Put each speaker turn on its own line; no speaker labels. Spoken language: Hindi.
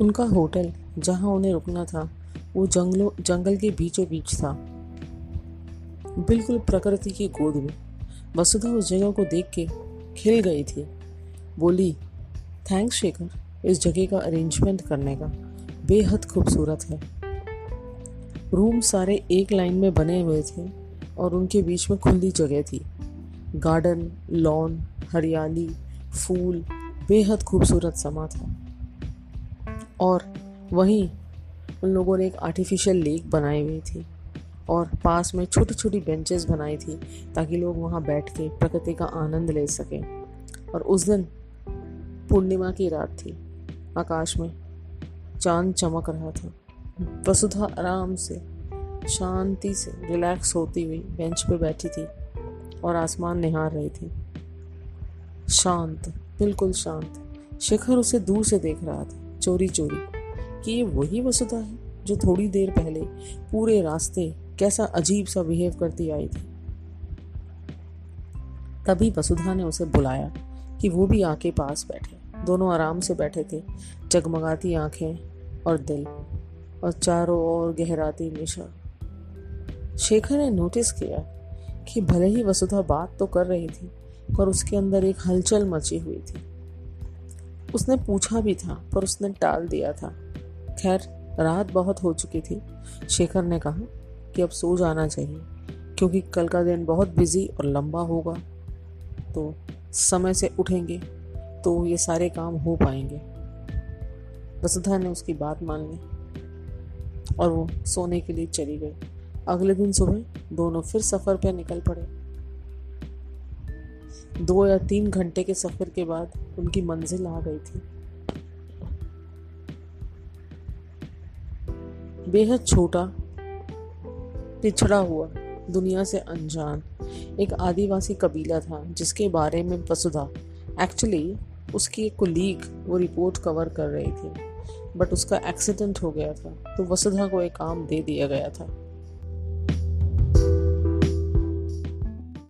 उनका होटल, जहाँ उन्हें रुकना था, वो जंगलों, जंगल के बीचों बीच था। बिल्कुल प्रकृति की गोद में। वसुधा उस जगह को देख के खिल गई थी। बोली, थैंक्स, शेखर, इस जगह का अरेंजमेंट करने का। बेहद खूबसूरत है। रूम सारे एक लाइन में बने हुए थे और उनके बीच में खुली जगह थी। गार्डन, लॉन, हरियाली, फूल, बेहद खूबसूरत समा था। और वहीं उन लोगों ने एक आर्टिफिशियल लेक बनाई हुई थी और पास में छोटी छोटी बेंचेस बनाई थी ताकि लोग वहाँ बैठ के प्रकृति का आनंद ले सकें। और उस दिन पूर्णिमा की रात थी। आकाश में चाँद चमक रहा था। वसुधा आराम से, शांति से रिलैक्स होती हुई बेंच पे बैठी थी और आसमान निहार रही थी। शांत, बिल्कुल शांत। शिखर उसे दूर से देख रहा था। चोरी चोरी कि ये वही वसुधा है जो थोड़ी देर पहले पूरे रास्ते कैसा अजीब सा बिहेव करती आई थी। तभी वसुधा ने उसे बुलाया कि वो भी आके पास बैठे। दोनों आराम से बैठे थे, जगमगाती आँखें और दिल और चारों ओर गहराती निशा। शेखर ने नोटिस किया कि भले ही वसुधा बात तो कर रही थी, पर उसके अंदर एक हलचल मची हुई थी। उसने पूछा भी था, पर उसने टाल दिया था। खैर, रात बहुत हो चुकी थी। शेखर ने कहा कि अब सो जाना चाहिए, क्योंकि कल का दिन बहुत बिज़ी और लंबा होगा। तो समय से उठेंगे तो ये सारे काम हो पाएँगे। वसुधा ने उसकी बात मान ली और वो सोने के लिए चली गई। अगले दिन सुबह दोनों फिर सफ़र पर निकल पड़े। दो या तीन घंटे के सफ़र के बाद उनकी मंजिल आ गई थी। बेहद छोटा, पिछड़ा हुआ, दुनिया से अनजान, एक आदिवासी कबीला था जिसके बारे में वसुधा। एक्चुअली उसकी एक कुलीग वो रिपोर्ट कवर कर रही थी बट उसका एक्सीडेंट हो गया था तो वसुधा को एक काम दे दिया गया था।